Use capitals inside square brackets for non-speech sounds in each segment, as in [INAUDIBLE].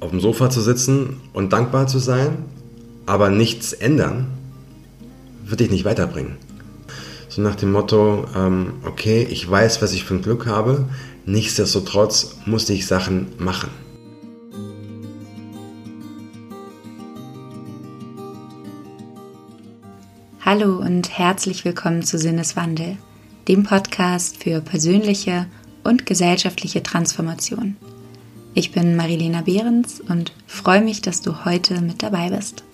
auf dem Sofa zu sitzen und dankbar zu sein, aber nichts ändern, wird dich nicht weiterbringen. So nach dem Motto, ähm, okay, ich weiß, was ich für ein Glück habe, nichtsdestotrotz muss ich Sachen machen. Hallo und herzlich willkommen zu Sinneswandel, dem Podcast für persönliche und gesellschaftliche Transformation. Ich bin Marilena Behrens und freue mich, dass du heute mit dabei bist.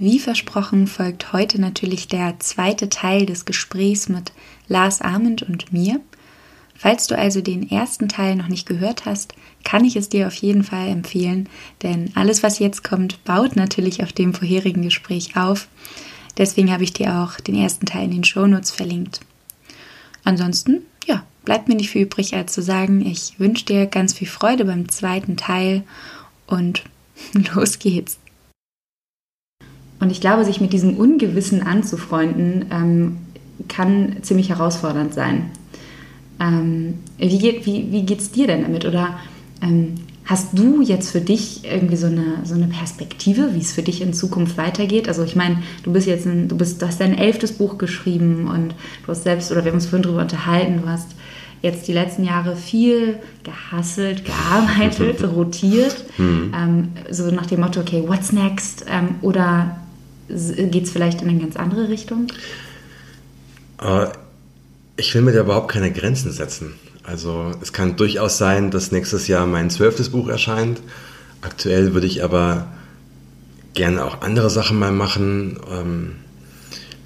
Wie versprochen folgt heute natürlich der zweite Teil des Gesprächs mit Lars Arment und mir. Falls du also den ersten Teil noch nicht gehört hast, kann ich es dir auf jeden Fall empfehlen, denn alles, was jetzt kommt, baut natürlich auf dem vorherigen Gespräch auf. Deswegen habe ich dir auch den ersten Teil in den Shownotes verlinkt. Ansonsten, ja, bleibt mir nicht viel übrig, als zu sagen, ich wünsche dir ganz viel Freude beim zweiten Teil und [LAUGHS] los geht's. Und ich glaube, sich mit diesem Ungewissen anzufreunden, ähm, kann ziemlich herausfordernd sein. Ähm, wie, geht, wie, wie geht's dir denn damit? Oder ähm, Hast du jetzt für dich irgendwie so eine, so eine Perspektive, wie es für dich in Zukunft weitergeht? Also ich meine, du bist jetzt ein, du bist, du hast dein elftes Buch geschrieben und du hast selbst, oder wir haben uns vorhin darüber unterhalten, du hast jetzt die letzten Jahre viel gehasselt, gearbeitet, [LAUGHS] rotiert. Mhm. Ähm, so nach dem Motto, okay, what's next? Ähm, oder geht es vielleicht in eine ganz andere Richtung? Uh, ich will mir da überhaupt keine Grenzen setzen. Also es kann durchaus sein, dass nächstes Jahr mein zwölftes Buch erscheint. Aktuell würde ich aber gerne auch andere Sachen mal machen. Ähm,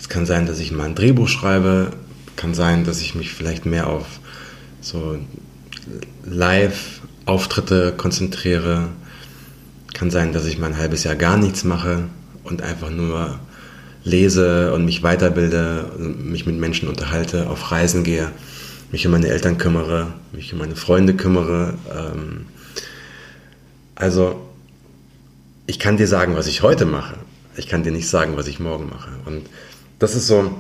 es kann sein, dass ich mal ein Drehbuch schreibe. Kann sein, dass ich mich vielleicht mehr auf so Live-Auftritte konzentriere. Kann sein, dass ich mal ein halbes Jahr gar nichts mache und einfach nur lese und mich weiterbilde, mich mit Menschen unterhalte, auf Reisen gehe mich um meine Eltern kümmere, mich um meine Freunde kümmere. Ähm, also ich kann dir sagen, was ich heute mache. Ich kann dir nicht sagen, was ich morgen mache. Und das ist so,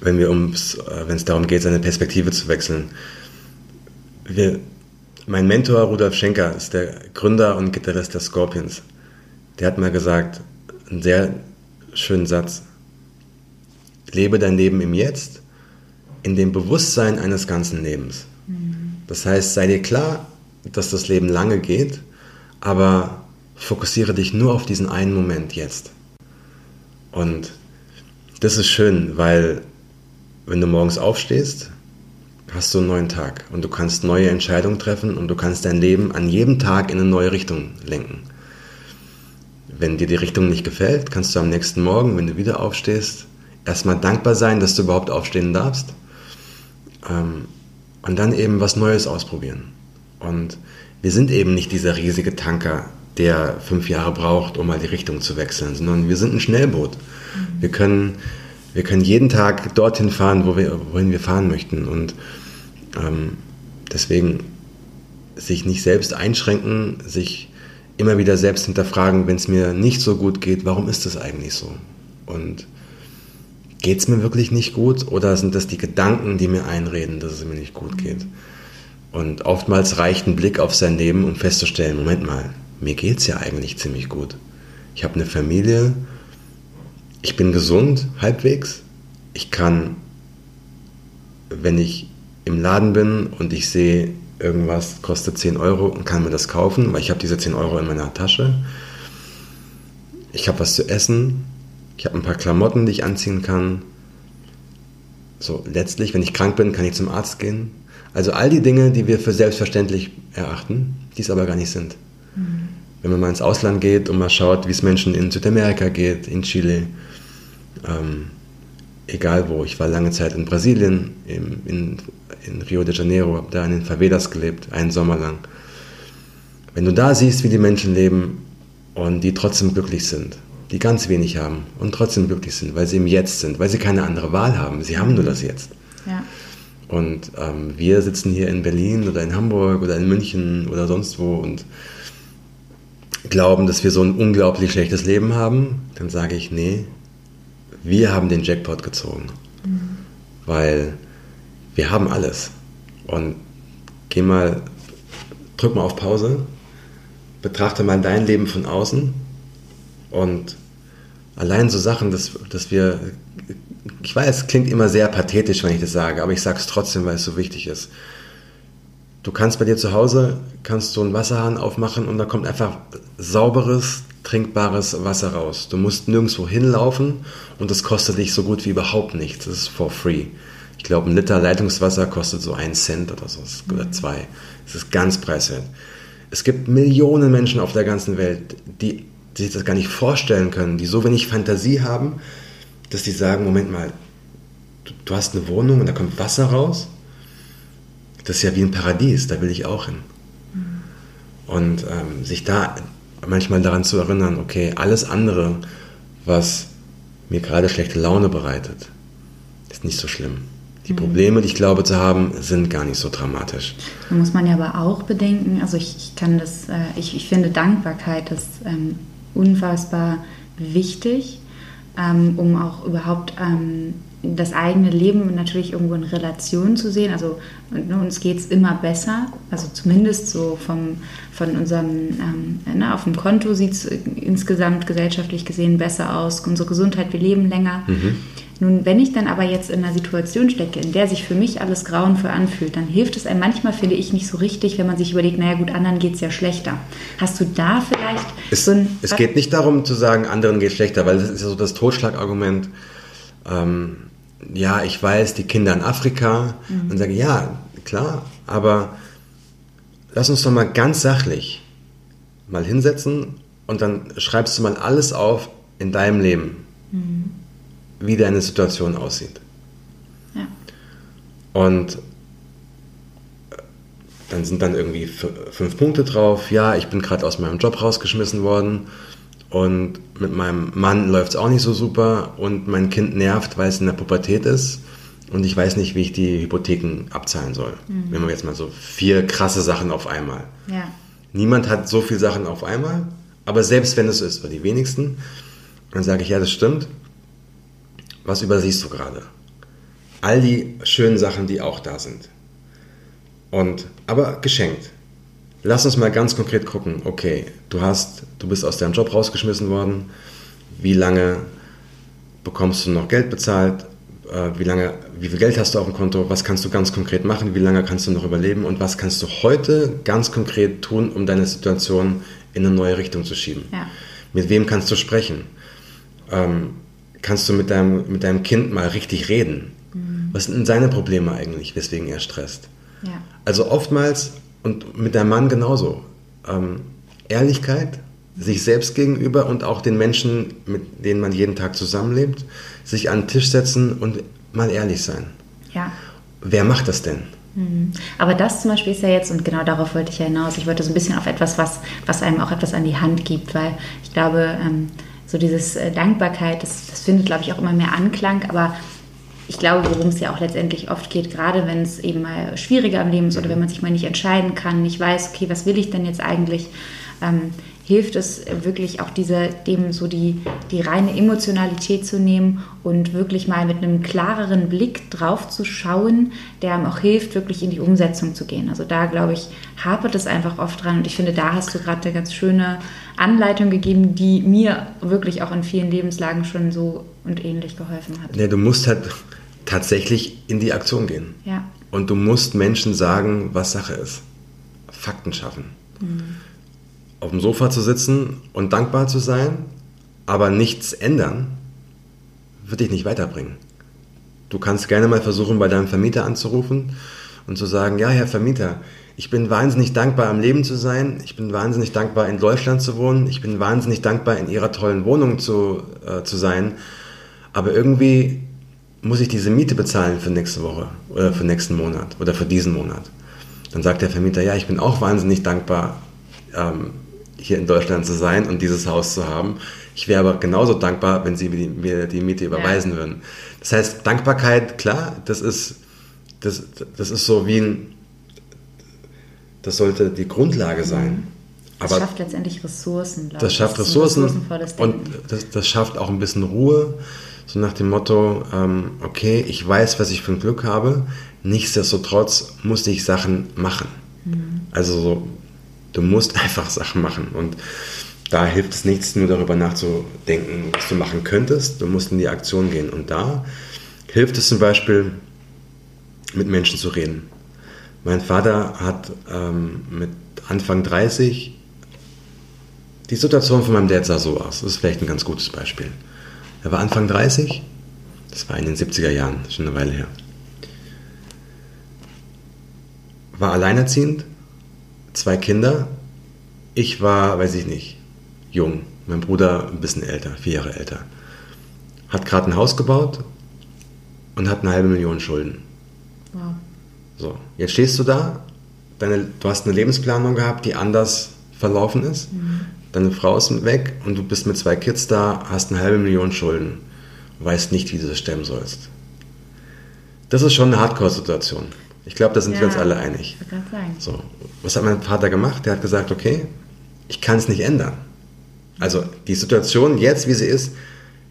wenn wir ums, äh, wenn es darum geht, seine Perspektive zu wechseln. Wir, mein Mentor Rudolf Schenker ist der Gründer und Gitarrist der Scorpions. Der hat mal gesagt, einen sehr schönen Satz. Lebe dein Leben im Jetzt in dem Bewusstsein eines ganzen Lebens. Das heißt, sei dir klar, dass das Leben lange geht, aber fokussiere dich nur auf diesen einen Moment jetzt. Und das ist schön, weil wenn du morgens aufstehst, hast du einen neuen Tag und du kannst neue Entscheidungen treffen und du kannst dein Leben an jedem Tag in eine neue Richtung lenken. Wenn dir die Richtung nicht gefällt, kannst du am nächsten Morgen, wenn du wieder aufstehst, erstmal dankbar sein, dass du überhaupt aufstehen darfst ähm, und dann eben was Neues ausprobieren. Und wir sind eben nicht dieser riesige Tanker, der fünf Jahre braucht, um mal die Richtung zu wechseln, sondern wir sind ein Schnellboot. Mhm. Wir können, wir können jeden Tag dorthin fahren, wo wir, wohin wir fahren möchten. Und ähm, deswegen sich nicht selbst einschränken, sich immer wieder selbst hinterfragen, wenn es mir nicht so gut geht, warum ist das eigentlich so? Und geht es mir wirklich nicht gut oder sind das die Gedanken, die mir einreden, dass es mir nicht gut geht? Und oftmals reicht ein Blick auf sein Leben, um festzustellen, Moment mal, mir geht es ja eigentlich ziemlich gut. Ich habe eine Familie, ich bin gesund, halbwegs. Ich kann, wenn ich im Laden bin und ich sehe, irgendwas kostet 10 Euro und kann mir das kaufen, weil ich habe diese 10 Euro in meiner Tasche. Ich habe was zu essen, ich habe ein paar Klamotten, die ich anziehen kann. So, letztlich, wenn ich krank bin, kann ich zum Arzt gehen. Also all die Dinge, die wir für selbstverständlich erachten, die es aber gar nicht sind. Mhm. Wenn man mal ins Ausland geht und mal schaut, wie es Menschen in Südamerika geht, in Chile, ähm, egal wo. Ich war lange Zeit in Brasilien, in, in, in Rio de Janeiro, habe da in den Favelas gelebt, einen Sommer lang. Wenn du da siehst, wie die Menschen leben und die trotzdem glücklich sind, die ganz wenig haben und trotzdem glücklich sind, weil sie im Jetzt sind, weil sie keine andere Wahl haben. Sie haben nur das Jetzt. Ja. Und ähm, wir sitzen hier in Berlin oder in Hamburg oder in München oder sonst wo und glauben, dass wir so ein unglaublich schlechtes Leben haben. Dann sage ich, nee, wir haben den Jackpot gezogen. Mhm. weil wir haben alles. Und geh mal, drück mal auf Pause, betrachte mal dein Leben von außen und allein so Sachen, dass, dass wir, ich weiß, es klingt immer sehr pathetisch, wenn ich das sage, aber ich sage es trotzdem, weil es so wichtig ist. Du kannst bei dir zu Hause, kannst du einen Wasserhahn aufmachen und da kommt einfach sauberes, trinkbares Wasser raus. Du musst nirgendwo hinlaufen und das kostet dich so gut wie überhaupt nichts. Das ist for free. Ich glaube, ein Liter Leitungswasser kostet so einen Cent oder so, oder zwei. Das ist ganz preiswert. Es gibt Millionen Menschen auf der ganzen Welt, die, die sich das gar nicht vorstellen können, die so wenig Fantasie haben, dass die sagen, Moment mal, du, du hast eine Wohnung und da kommt Wasser raus. Das ist ja wie ein Paradies, da will ich auch hin. Mhm. Und ähm, sich da manchmal daran zu erinnern, okay, alles andere, was mir gerade schlechte Laune bereitet, ist nicht so schlimm. Die Probleme, die ich glaube zu haben, sind gar nicht so dramatisch. Da muss man ja aber auch bedenken, also ich, ich kann das, äh, ich, ich finde Dankbarkeit ist ähm, unfassbar wichtig, ähm, um auch überhaupt ähm, das eigene Leben natürlich irgendwo in Relation zu sehen. Also ne, uns geht es immer besser, also zumindest so vom, von unserem, ähm, ne, auf dem Konto sieht es insgesamt gesellschaftlich gesehen besser aus, unsere Gesundheit, wir leben länger. Mhm. Nun, wenn ich dann aber jetzt in einer Situation stecke, in der sich für mich alles grauenvoll anfühlt, dann hilft es einem manchmal, finde ich, nicht so richtig, wenn man sich überlegt, naja gut, anderen geht es ja schlechter. Hast du da vielleicht es, so ein... Es geht nicht darum zu sagen, anderen geht es schlechter, weil das ist ja so das Totschlagargument. Ähm, ja, ich weiß, die Kinder in Afrika. Mhm. Und sage, ja, klar, aber lass uns doch mal ganz sachlich mal hinsetzen und dann schreibst du mal alles auf in deinem Leben, mhm. wie deine Situation aussieht. Ja. Und dann sind dann irgendwie fünf Punkte drauf. Ja, ich bin gerade aus meinem Job rausgeschmissen worden und mit meinem Mann läuft es auch nicht so super und mein Kind nervt, weil es in der Pubertät ist und ich weiß nicht, wie ich die Hypotheken abzahlen soll. Mhm. Wenn wir jetzt mal so vier krasse Sachen auf einmal. Ja. Niemand hat so viele Sachen auf einmal, aber selbst wenn es so ist, oder die wenigsten, dann sage ich, ja, das stimmt. Was übersiehst du gerade? All die schönen Sachen, die auch da sind. Und, aber geschenkt. Lass uns mal ganz konkret gucken. Okay, du hast, du bist aus deinem Job rausgeschmissen worden. Wie lange bekommst du noch Geld bezahlt? Äh, wie lange, wie viel Geld hast du auf dem Konto? Was kannst du ganz konkret machen? Wie lange kannst du noch überleben? Und was kannst du heute ganz konkret tun, um deine Situation in eine neue Richtung zu schieben? Ja. Mit wem kannst du sprechen? Ähm, kannst du mit deinem, mit deinem Kind mal richtig reden? Mhm. Was sind denn seine Probleme eigentlich, weswegen er stresst? Ja. Also oftmals und mit deinem Mann genauso. Ähm, Ehrlichkeit, sich selbst gegenüber und auch den Menschen, mit denen man jeden Tag zusammenlebt, sich an den Tisch setzen und mal ehrlich sein. Ja. Wer macht das denn? Mhm. Aber das zum Beispiel ist ja jetzt, und genau darauf wollte ich ja hinaus, ich wollte so ein bisschen auf etwas, was, was einem auch etwas an die Hand gibt, weil ich glaube, ähm, so dieses äh, Dankbarkeit, das, das findet, glaube ich, auch immer mehr Anklang, aber ich glaube, worum es ja auch letztendlich oft geht, gerade wenn es eben mal schwieriger im Leben ist oder wenn man sich mal nicht entscheiden kann, nicht weiß, okay, was will ich denn jetzt eigentlich, ähm, hilft es wirklich auch diese, dem so die, die reine Emotionalität zu nehmen und wirklich mal mit einem klareren Blick drauf zu schauen, der einem auch hilft, wirklich in die Umsetzung zu gehen. Also da, glaube ich, hapert es einfach oft dran und ich finde, da hast du gerade eine ganz schöne Anleitung gegeben, die mir wirklich auch in vielen Lebenslagen schon so und ähnlich geholfen hat. Ja, du musst halt tatsächlich in die Aktion gehen. Ja. Und du musst Menschen sagen, was Sache ist. Fakten schaffen. Mhm. Auf dem Sofa zu sitzen und dankbar zu sein, aber nichts ändern, wird dich nicht weiterbringen. Du kannst gerne mal versuchen, bei deinem Vermieter anzurufen und zu sagen, ja, Herr Vermieter, ich bin wahnsinnig dankbar, am Leben zu sein. Ich bin wahnsinnig dankbar, in Deutschland zu wohnen. Ich bin wahnsinnig dankbar, in Ihrer tollen Wohnung zu, äh, zu sein. Aber irgendwie muss ich diese Miete bezahlen für nächste Woche oder für nächsten Monat oder für diesen Monat. Dann sagt der Vermieter, ja, ich bin auch wahnsinnig dankbar, ähm, hier in Deutschland zu sein und dieses Haus zu haben. Ich wäre aber genauso dankbar, wenn Sie mir die Miete überweisen ja. würden. Das heißt, Dankbarkeit, klar, das ist, das, das ist so wie ein, das sollte die Grundlage sein. Das aber schafft letztendlich Ressourcen. Das schafft Ressourcen und das, das schafft auch ein bisschen Ruhe so nach dem Motto, ähm, okay, ich weiß, was ich für ein Glück habe, nichtsdestotrotz musste ich Sachen machen. Mhm. Also so, du musst [LAUGHS] einfach Sachen machen und da hilft es nichts, nur darüber nachzudenken, was du machen könntest. Du musst in die Aktion gehen. Und da hilft es zum Beispiel, mit Menschen zu reden. Mein Vater hat ähm, mit Anfang 30 die Situation von meinem Dad sah so aus. Das ist vielleicht ein ganz gutes Beispiel. Er war Anfang 30, das war in den 70er Jahren, schon eine Weile her. War alleinerziehend, zwei Kinder. Ich war, weiß ich nicht, jung. Mein Bruder ein bisschen älter, vier Jahre älter. Hat gerade ein Haus gebaut und hat eine halbe Million Schulden. Wow. So, jetzt stehst du da, deine, du hast eine Lebensplanung gehabt, die anders verlaufen ist. Mhm. Deine Frau ist weg und du bist mit zwei Kids da, hast eine halbe Million Schulden, weißt nicht, wie du das stemmen sollst. Das ist schon eine Hardcore-Situation. Ich glaube, da sind ja, wir uns alle einig. So, was hat mein Vater gemacht? Der hat gesagt, okay, ich kann es nicht ändern. Also die Situation jetzt, wie sie ist,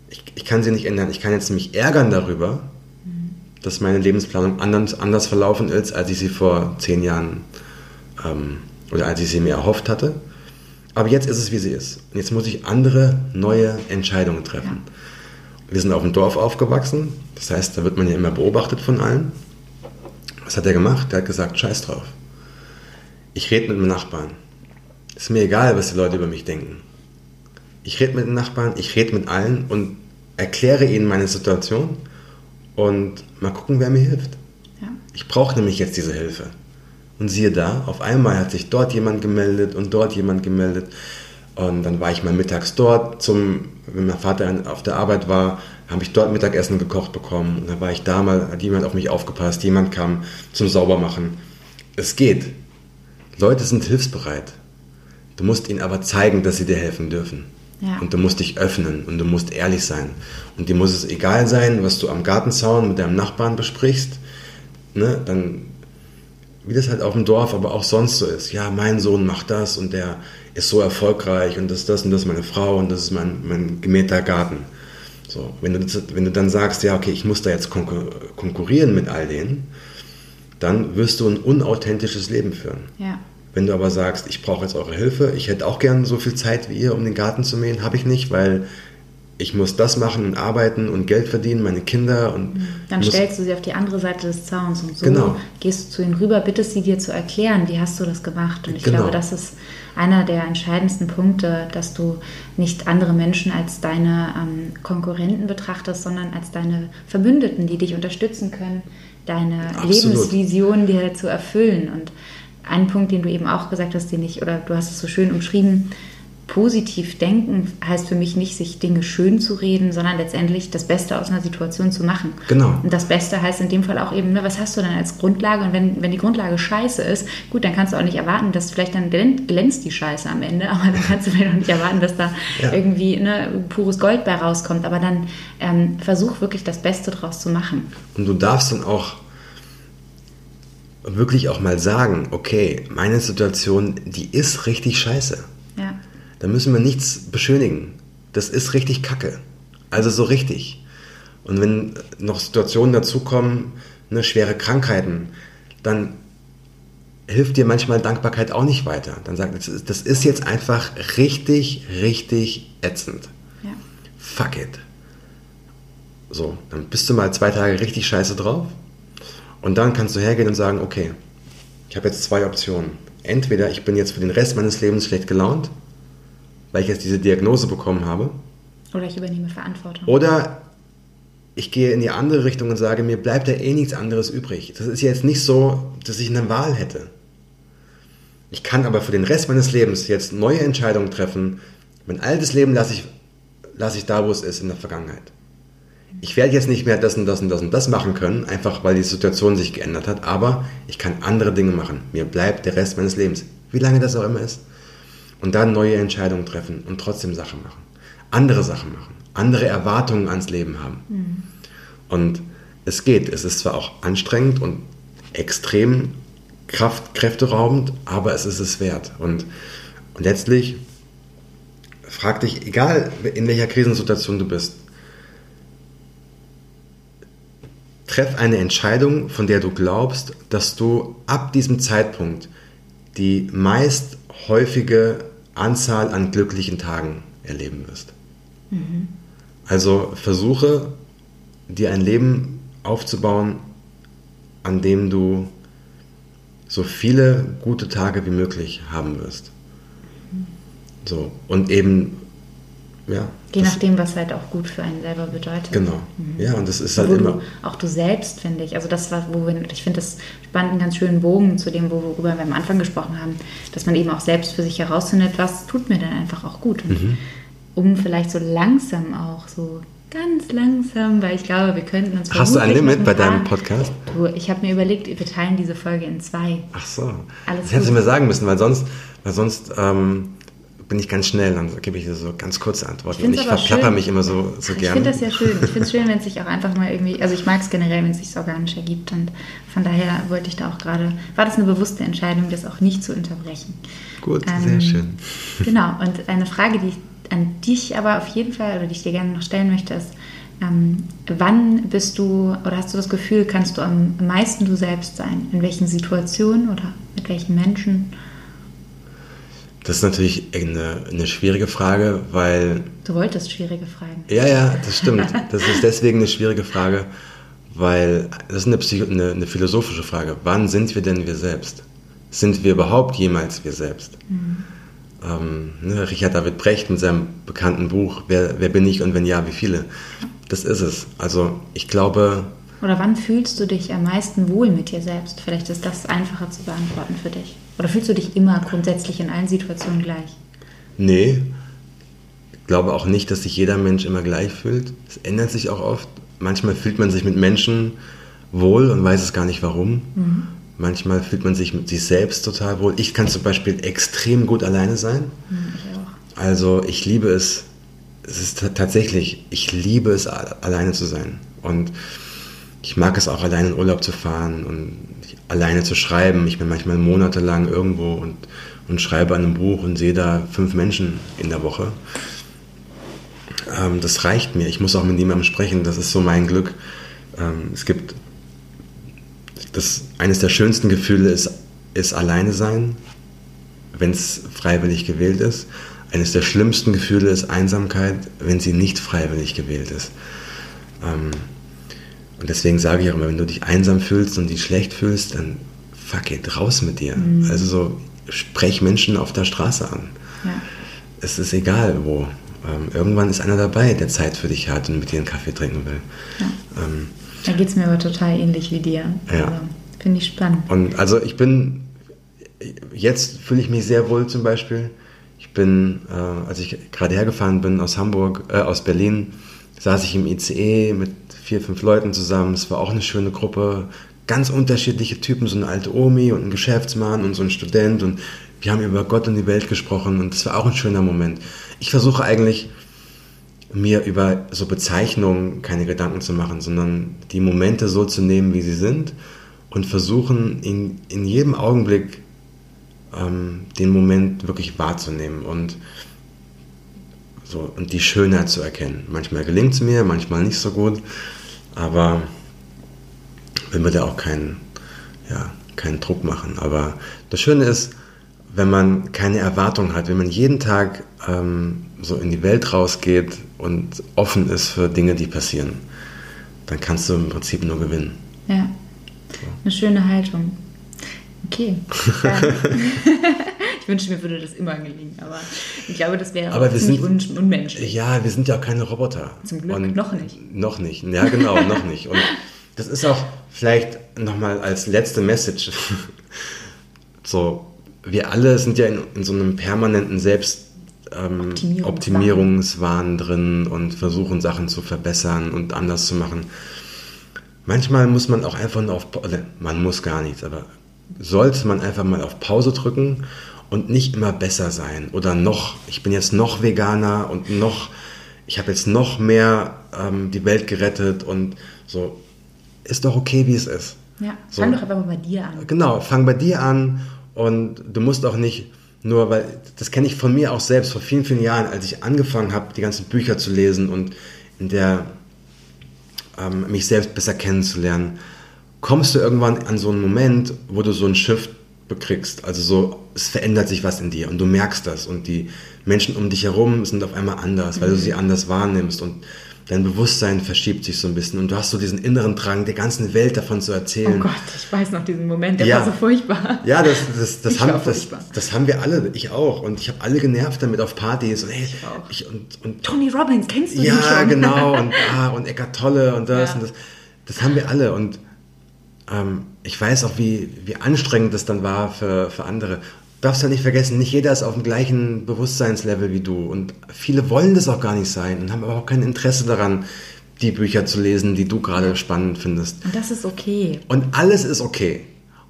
ich, ich kann sie nicht ändern. Ich kann jetzt mich ärgern darüber, mhm. dass meine Lebensplanung anders, anders verlaufen ist, als ich sie vor zehn Jahren ähm, oder als ich sie mir erhofft hatte. Aber jetzt ist es, wie sie ist. Und jetzt muss ich andere, neue Entscheidungen treffen. Ja. Wir sind auf dem Dorf aufgewachsen. Das heißt, da wird man ja immer beobachtet von allen. Was hat er gemacht? Der hat gesagt, scheiß drauf. Ich rede mit dem Nachbarn. Ist mir egal, was die Leute über mich denken ich rede mit den Nachbarn, ich rede mit allen und erkläre ihnen meine Situation und mal gucken, wer mir hilft. Ja. Ich brauche nämlich jetzt diese Hilfe. Und siehe da, auf einmal hat sich dort jemand gemeldet und dort jemand gemeldet. Und dann war ich mal mittags dort, zum, wenn mein Vater auf der Arbeit war, habe ich dort Mittagessen gekocht bekommen. Und dann war ich da mal, hat jemand auf mich aufgepasst, jemand kam zum Saubermachen. Es geht. Leute sind hilfsbereit. Du musst ihnen aber zeigen, dass sie dir helfen dürfen. Ja. Und du musst dich öffnen und du musst ehrlich sein. Und dir muss es egal sein, was du am Gartenzaun mit deinem Nachbarn besprichst. Ne? Dann, wie das halt auf dem Dorf, aber auch sonst so ist. Ja, mein Sohn macht das und der ist so erfolgreich und das, ist das und das ist meine Frau und das ist mein, mein gemähter Garten. So, wenn, du, wenn du dann sagst, ja, okay, ich muss da jetzt konkurrieren mit all denen, dann wirst du ein unauthentisches Leben führen. Ja. Wenn du aber sagst, ich brauche jetzt eure Hilfe, ich hätte auch gern so viel Zeit wie ihr, um den Garten zu mähen, habe ich nicht, weil ich muss das machen und arbeiten und Geld verdienen, meine Kinder und. Mhm. Dann stellst du sie auf die andere Seite des Zauns und so genau. gehst du zu ihnen rüber, bittest sie dir zu erklären, wie hast du das gemacht. Und ich genau. glaube, das ist einer der entscheidendsten Punkte, dass du nicht andere Menschen als deine ähm, Konkurrenten betrachtest, sondern als deine Verbündeten, die dich unterstützen können, deine Absolut. Lebensvision dir zu erfüllen. Und ein Punkt, den du eben auch gesagt hast, den ich, oder du hast es so schön umschrieben, positiv denken heißt für mich nicht, sich Dinge schön zu reden, sondern letztendlich das Beste aus einer Situation zu machen. Genau. Und das Beste heißt in dem Fall auch eben, ne, was hast du dann als Grundlage? Und wenn, wenn die Grundlage scheiße ist, gut, dann kannst du auch nicht erwarten, dass vielleicht dann glänzt die Scheiße am Ende, [LAUGHS] aber dann kannst du vielleicht auch nicht erwarten, dass da ja. irgendwie ne, pures Gold bei rauskommt. Aber dann ähm, versuch wirklich das Beste draus zu machen. Und du darfst dann auch wirklich auch mal sagen, okay, meine Situation, die ist richtig scheiße. Da müssen wir nichts beschönigen. Das ist richtig kacke. Also so richtig. Und wenn noch Situationen dazukommen, ne, schwere Krankheiten, dann hilft dir manchmal Dankbarkeit auch nicht weiter. Dann sagt, das ist jetzt einfach richtig, richtig ätzend. Ja. Fuck it. So, dann bist du mal zwei Tage richtig scheiße drauf und dann kannst du hergehen und sagen, okay, ich habe jetzt zwei Optionen. Entweder ich bin jetzt für den Rest meines Lebens schlecht gelaunt, weil ich jetzt diese Diagnose bekommen habe. Oder ich übernehme Verantwortung. Oder ich gehe in die andere Richtung und sage, mir bleibt ja eh nichts anderes übrig. Das ist jetzt nicht so, dass ich eine Wahl hätte. Ich kann aber für den Rest meines Lebens jetzt neue Entscheidungen treffen. Mein altes Leben lasse ich, lasse ich da, wo es ist, in der Vergangenheit ich werde jetzt nicht mehr das und das und das und das machen können, einfach weil die Situation sich geändert hat, aber ich kann andere Dinge machen. Mir bleibt der Rest meines Lebens, wie lange das auch immer ist. Und dann neue Entscheidungen treffen und trotzdem Sachen machen. Andere Sachen machen. Andere Erwartungen ans Leben haben. Mhm. Und es geht. Es ist zwar auch anstrengend und extrem Kraft, kräfteraubend, aber es ist es wert. Und, und letztlich frag dich, egal in welcher Krisensituation du bist, treff eine Entscheidung, von der du glaubst, dass du ab diesem Zeitpunkt die meist häufige Anzahl an glücklichen Tagen erleben wirst. Mhm. Also versuche dir ein Leben aufzubauen, an dem du so viele gute Tage wie möglich haben wirst. So, und eben, ja. Je nachdem, was halt auch gut für einen selber bedeutet. Genau. Mhm. Ja, und das ist halt wo immer. Du, auch du selbst, finde ich. Also, das war, wo wir, ich finde das spannend, einen ganz schönen Bogen zu dem, worüber wir am Anfang gesprochen haben, dass man eben auch selbst für sich herausfindet, was tut mir denn einfach auch gut. Und mhm. um vielleicht so langsam auch so Ganz langsam, weil ich glaube, wir könnten uns. Hast du ein Limit bei deinem Podcast? Du, ich habe mir überlegt, wir teilen diese Folge in zwei. Ach so. Alles das hättest du mir sagen müssen, weil sonst, weil sonst ähm, bin ich ganz schnell, dann gebe ich so ganz kurze Antworten. Ich und ich verplapper schön. mich immer so, so gerne. Ich finde das ja schön. Ich finde es schön, wenn es sich auch einfach mal irgendwie, also ich mag es generell, wenn es sich organisch ergibt. Und von daher wollte ich da auch gerade, war das eine bewusste Entscheidung, das auch nicht zu unterbrechen. Gut, ähm, sehr schön. Genau, und eine Frage, die ich an dich aber auf jeden Fall, oder die ich dir gerne noch stellen möchte, ist, ähm, wann bist du oder hast du das Gefühl, kannst du am meisten du selbst sein? In welchen Situationen oder mit welchen Menschen? Das ist natürlich eine, eine schwierige Frage, weil. Du wolltest schwierige Fragen. Ja, ja, das stimmt. Das ist deswegen eine schwierige Frage, weil das ist eine, Psycho eine, eine philosophische Frage. Wann sind wir denn wir selbst? Sind wir überhaupt jemals wir selbst? Mhm ähm, ne, Richard David Brecht mit seinem bekannten Buch wer, wer bin ich und wenn ja, wie viele? Das ist es. Also ich glaube. Oder wann fühlst du dich am meisten wohl mit dir selbst? Vielleicht ist das einfacher zu beantworten für dich. Oder fühlst du dich immer grundsätzlich in allen Situationen gleich? Nee. Ich glaube auch nicht, dass sich jeder Mensch immer gleich fühlt. Es ändert sich auch oft. Manchmal fühlt man sich mit Menschen wohl und weiß es gar nicht warum. Mhm. Manchmal fühlt man sich mit sich selbst total wohl. Ich kann zum Beispiel extrem gut alleine sein. Hm, ich auch. Also ich liebe es. Es ist tatsächlich, ich liebe es, alleine zu sein. Und ich mag es auch, alleine in Urlaub zu fahren und alleine zu schreiben. Ich bin manchmal monatelang irgendwo und, und schreibe an einem Buch und sehe da fünf Menschen in der Woche. Ähm, das reicht mir. Ich muss auch mit niemandem sprechen. Das ist so mein Glück. Ähm, es gibt das eines der schönsten Gefühle ist, ist alleine sein, wenn es freiwillig gewählt ist. Eines der schlimmsten Gefühle ist Einsamkeit, wenn sie nicht freiwillig gewählt ist. Ähm, und deswegen sage ich auch immer, wenn du dich einsam fühlst und dich schlecht fühlst, dann fuck it, raus mit dir. Mhm. Also so, sprech Menschen auf der Straße an. Ja. Es ist egal wo. Ähm, irgendwann ist einer dabei, der Zeit für dich hat und mit dir einen Kaffee trinken will. Ja. Ähm, da geht es mir aber total ähnlich wie dir. Ja. Also, Finde ich spannend. Und also ich bin, jetzt fühle ich mich sehr wohl zum Beispiel. Ich bin, äh, als ich gerade hergefahren bin aus Hamburg, äh, aus Berlin, saß ich im ICE mit vier, fünf Leuten zusammen. Es war auch eine schöne Gruppe. Ganz unterschiedliche Typen, so eine alte Omi und ein Geschäftsmann und so ein Student. Und wir haben über Gott und die Welt gesprochen und das war auch ein schöner Moment. Ich versuche eigentlich, mir über so Bezeichnungen keine Gedanken zu machen, sondern die Momente so zu nehmen, wie sie sind und versuchen in, in jedem Augenblick ähm, den Moment wirklich wahrzunehmen und, so, und die Schönheit zu erkennen. Manchmal gelingt es mir, manchmal nicht so gut, aber will mir da auch keinen, ja, keinen Druck machen. Aber das Schöne ist, wenn man keine Erwartung hat, wenn man jeden Tag ähm, so in die Welt rausgeht und offen ist für Dinge, die passieren, dann kannst du im Prinzip nur gewinnen. Ja, so. eine schöne Haltung. Okay. [LAUGHS] [LAUGHS] ich wünschte, mir würde das immer gelingen, aber ich glaube, das wäre aber ziemlich sind, unmenschlich. Ja, wir sind ja auch keine Roboter. Zum Glück und noch nicht. Noch nicht, ja genau, noch nicht. Und das ist auch vielleicht nochmal als letzte Message [LAUGHS] so, wir alle sind ja in, in so einem permanenten Selbst- ähm, Optimierungswahn. Optimierungswahn drin und versuchen Sachen zu verbessern und anders zu machen. Manchmal muss man auch einfach nur auf, man muss gar nichts, aber sollte man einfach mal auf Pause drücken und nicht immer besser sein oder noch, ich bin jetzt noch Veganer und noch, ich habe jetzt noch mehr ähm, die Welt gerettet und so, ist doch okay, wie es ist. Ja, fang so. doch einfach mal bei dir an. Genau, fang bei dir an und du musst auch nicht nur, weil das kenne ich von mir auch selbst vor vielen, vielen Jahren, als ich angefangen habe, die ganzen Bücher zu lesen und in der ähm, mich selbst besser kennenzulernen, kommst du irgendwann an so einen Moment, wo du so ein Shift bekriegst. Also so, es verändert sich was in dir und du merkst das und die Menschen um dich herum sind auf einmal anders, weil du sie anders wahrnimmst und dein Bewusstsein verschiebt sich so ein bisschen und du hast so diesen inneren Drang, der ganzen Welt davon zu erzählen. Oh Gott, ich weiß noch diesen Moment, der ja. war so furchtbar. Ja, das, das, das, haben, das, das, haben wir alle, ich auch. Und ich habe alle genervt damit auf Partys. Und, hey, ich auch. Ich, und, und, Tony Robbins, kennst du ja, den schon? Ja, [LAUGHS] genau. Und, ah, und Eckart Tolle und das ja. und das. Das haben wir alle. Und ähm, ich weiß auch, wie, wie anstrengend das dann war für, für andere darfst ja nicht vergessen, nicht jeder ist auf dem gleichen Bewusstseinslevel wie du. Und viele wollen das auch gar nicht sein und haben aber auch kein Interesse daran, die Bücher zu lesen, die du gerade spannend findest. Und das ist okay. Und alles ist okay.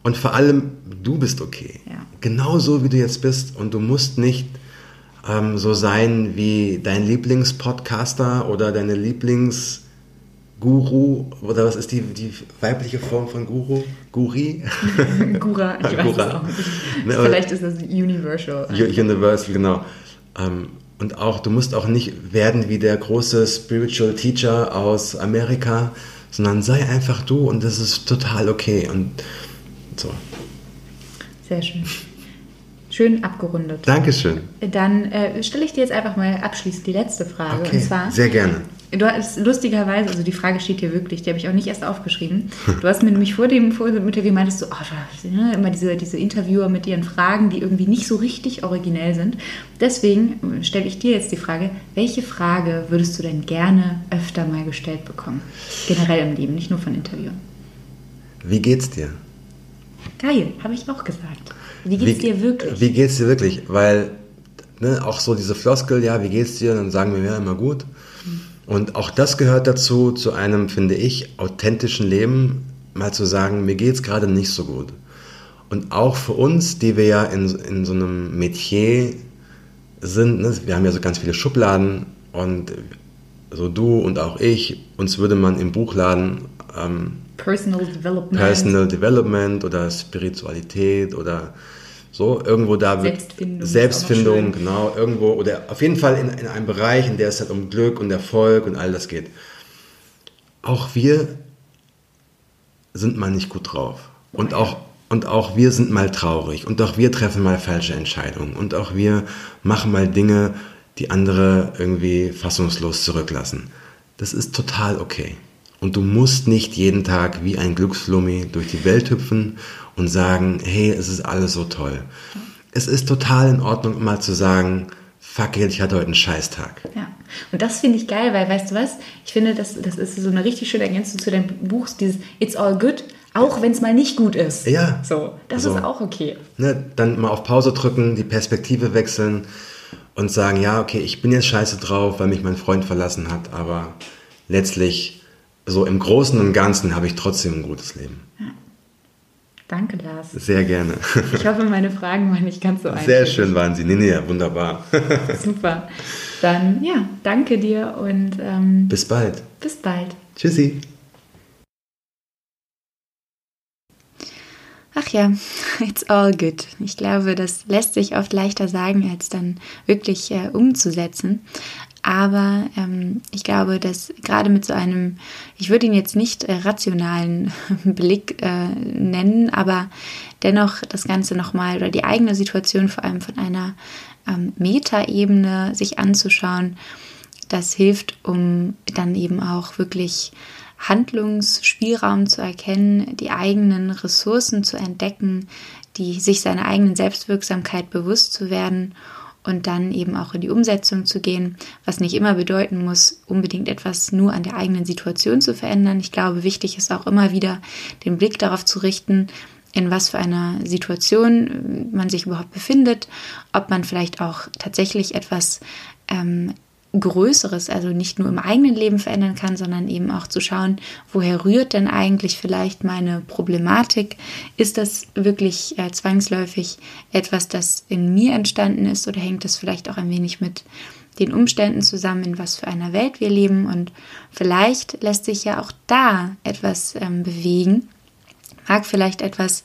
Und vor allem, du bist okay. Ja. Genau so, wie du jetzt bist. Und du musst nicht ähm, so sein wie dein Lieblingspodcaster oder deine Lieblings- Guru, oder was ist die, die weibliche Form von Guru? Guri? [LAUGHS] Gura, ich weiß Gura. es auch nicht. Ne, Vielleicht ist das Universal. Universal, genau. Ähm, und auch, du musst auch nicht werden wie der große Spiritual Teacher aus Amerika, sondern sei einfach du und das ist total okay. Und so. Sehr schön. Schön abgerundet. Dankeschön. Dann äh, stelle ich dir jetzt einfach mal abschließend die letzte Frage. Okay, und zwar, sehr gerne. Du hast lustigerweise, also die Frage steht hier wirklich, die habe ich auch nicht erst aufgeschrieben. Du hast mir nämlich vor dem, vor dem Interview meintest du, oh, ne, immer diese, diese Interviewer mit ihren Fragen, die irgendwie nicht so richtig originell sind. Deswegen stelle ich dir jetzt die Frage, welche Frage würdest du denn gerne öfter mal gestellt bekommen? Generell im Leben, nicht nur von Interviewern. Wie geht's dir? Geil, habe ich auch gesagt. Wie geht's wie, dir wirklich? Wie geht's dir wirklich? Weil ne, auch so diese Floskel, ja, wie geht's dir? Dann sagen wir ja immer gut. Und auch das gehört dazu, zu einem, finde ich, authentischen Leben, mal zu sagen, mir geht es gerade nicht so gut. Und auch für uns, die wir ja in, in so einem Metier sind, ne, wir haben ja so ganz viele Schubladen und so du und auch ich, uns würde man im Buchladen ähm, Personal Development. Personal Development oder Spiritualität oder so, irgendwo da wird Selbstfindung, Selbstfindung genau, irgendwo, oder auf jeden Fall in, in einem Bereich, in der es halt um Glück und Erfolg und all das geht. Auch wir sind mal nicht gut drauf. Und auch, und auch wir sind mal traurig. Und auch wir treffen mal falsche Entscheidungen. Und auch wir machen mal Dinge, die andere irgendwie fassungslos zurücklassen. Das ist total okay. Und du musst nicht jeden Tag wie ein Glücksflummi durch die Welt hüpfen und sagen, hey, es ist alles so toll. Es ist total in Ordnung, mal zu sagen, fuck it, ich hatte heute einen Scheißtag. Ja, und das finde ich geil, weil, weißt du was, ich finde, das, das ist so eine richtig schöne Ergänzung zu deinem Buch, dieses It's all good, auch wenn es mal nicht gut ist. Ja. So, das also, ist auch okay. Ne, dann mal auf Pause drücken, die Perspektive wechseln und sagen, ja, okay, ich bin jetzt scheiße drauf, weil mich mein Freund verlassen hat, aber letztlich, so im Großen und Ganzen, habe ich trotzdem ein gutes Leben. Ja. Danke, Lars. Sehr gerne. Ich hoffe, meine Fragen waren nicht ganz so [LAUGHS] einfach. Sehr schön waren sie. Nee, nee, wunderbar. [LAUGHS] Super. Dann, ja, danke dir und ähm, bis bald. Bis bald. Tschüssi. Ach ja, [LAUGHS] it's all good. Ich glaube, das lässt sich oft leichter sagen, als dann wirklich äh, umzusetzen. Aber ähm, ich glaube, dass gerade mit so einem, ich würde ihn jetzt nicht äh, rationalen [LAUGHS] Blick äh, nennen, aber dennoch das Ganze nochmal oder die eigene Situation vor allem von einer ähm, Metaebene sich anzuschauen, das hilft, um dann eben auch wirklich Handlungsspielraum zu erkennen, die eigenen Ressourcen zu entdecken, die sich seiner eigenen Selbstwirksamkeit bewusst zu werden und dann eben auch in die Umsetzung zu gehen, was nicht immer bedeuten muss, unbedingt etwas nur an der eigenen Situation zu verändern. Ich glaube, wichtig ist auch immer wieder den Blick darauf zu richten, in was für einer Situation man sich überhaupt befindet, ob man vielleicht auch tatsächlich etwas ähm, Größeres, also nicht nur im eigenen Leben verändern kann, sondern eben auch zu schauen, woher rührt denn eigentlich vielleicht meine Problematik? Ist das wirklich äh, zwangsläufig etwas, das in mir entstanden ist oder hängt das vielleicht auch ein wenig mit den Umständen zusammen, in was für einer Welt wir leben? Und vielleicht lässt sich ja auch da etwas ähm, bewegen, mag vielleicht etwas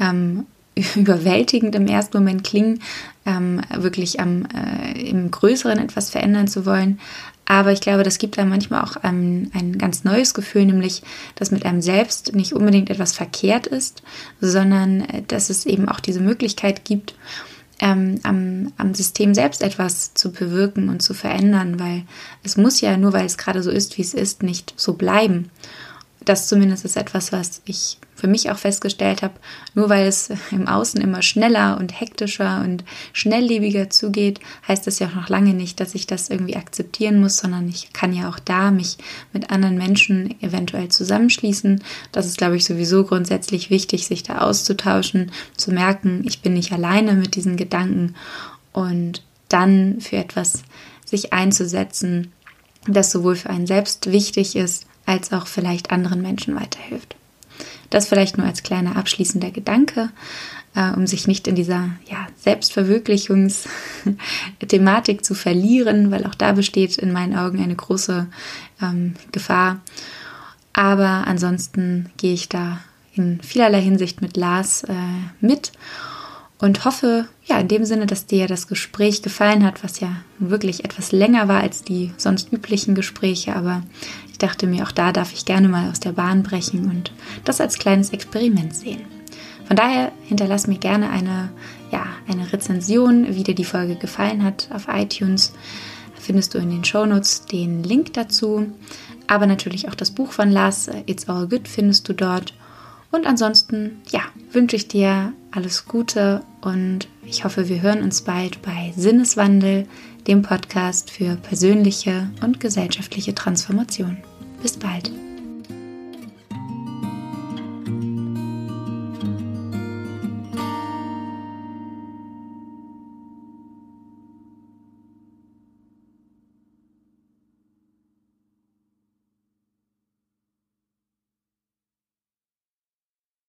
ähm, [LAUGHS] überwältigend im ersten Moment klingen, ähm, wirklich am, äh, im Größeren etwas verändern zu wollen. Aber ich glaube, das gibt einem manchmal auch ein, ein ganz neues Gefühl, nämlich, dass mit einem selbst nicht unbedingt etwas verkehrt ist, sondern äh, dass es eben auch diese Möglichkeit gibt, ähm, am, am System selbst etwas zu bewirken und zu verändern, weil es muss ja nur, weil es gerade so ist, wie es ist, nicht so bleiben das zumindest ist etwas, was ich für mich auch festgestellt habe, nur weil es im Außen immer schneller und hektischer und schnelllebiger zugeht, heißt das ja auch noch lange nicht, dass ich das irgendwie akzeptieren muss, sondern ich kann ja auch da mich mit anderen Menschen eventuell zusammenschließen. Das ist, glaube ich, sowieso grundsätzlich wichtig, sich da auszutauschen, zu merken, ich bin nicht alleine mit diesen Gedanken und dann für etwas sich einzusetzen, das sowohl für einen selbst wichtig ist, als auch vielleicht anderen Menschen weiterhilft. Das vielleicht nur als kleiner abschließender Gedanke, äh, um sich nicht in dieser ja, Selbstverwirklichungsthematik zu verlieren, weil auch da besteht in meinen Augen eine große ähm, Gefahr. Aber ansonsten gehe ich da in vielerlei Hinsicht mit Lars äh, mit und hoffe, ja, in dem Sinne, dass dir das Gespräch gefallen hat, was ja wirklich etwas länger war als die sonst üblichen Gespräche, aber ich dachte mir, auch da darf ich gerne mal aus der Bahn brechen und das als kleines Experiment sehen. Von daher hinterlass mir gerne eine, ja, eine Rezension, wie dir die Folge gefallen hat auf iTunes. Findest du in den Shownotes den Link dazu. Aber natürlich auch das Buch von Lars, It's All Good, findest du dort. Und ansonsten, ja, wünsche ich dir alles Gute und ich hoffe, wir hören uns bald bei Sinneswandel, dem Podcast für persönliche und gesellschaftliche Transformation. Bis bald.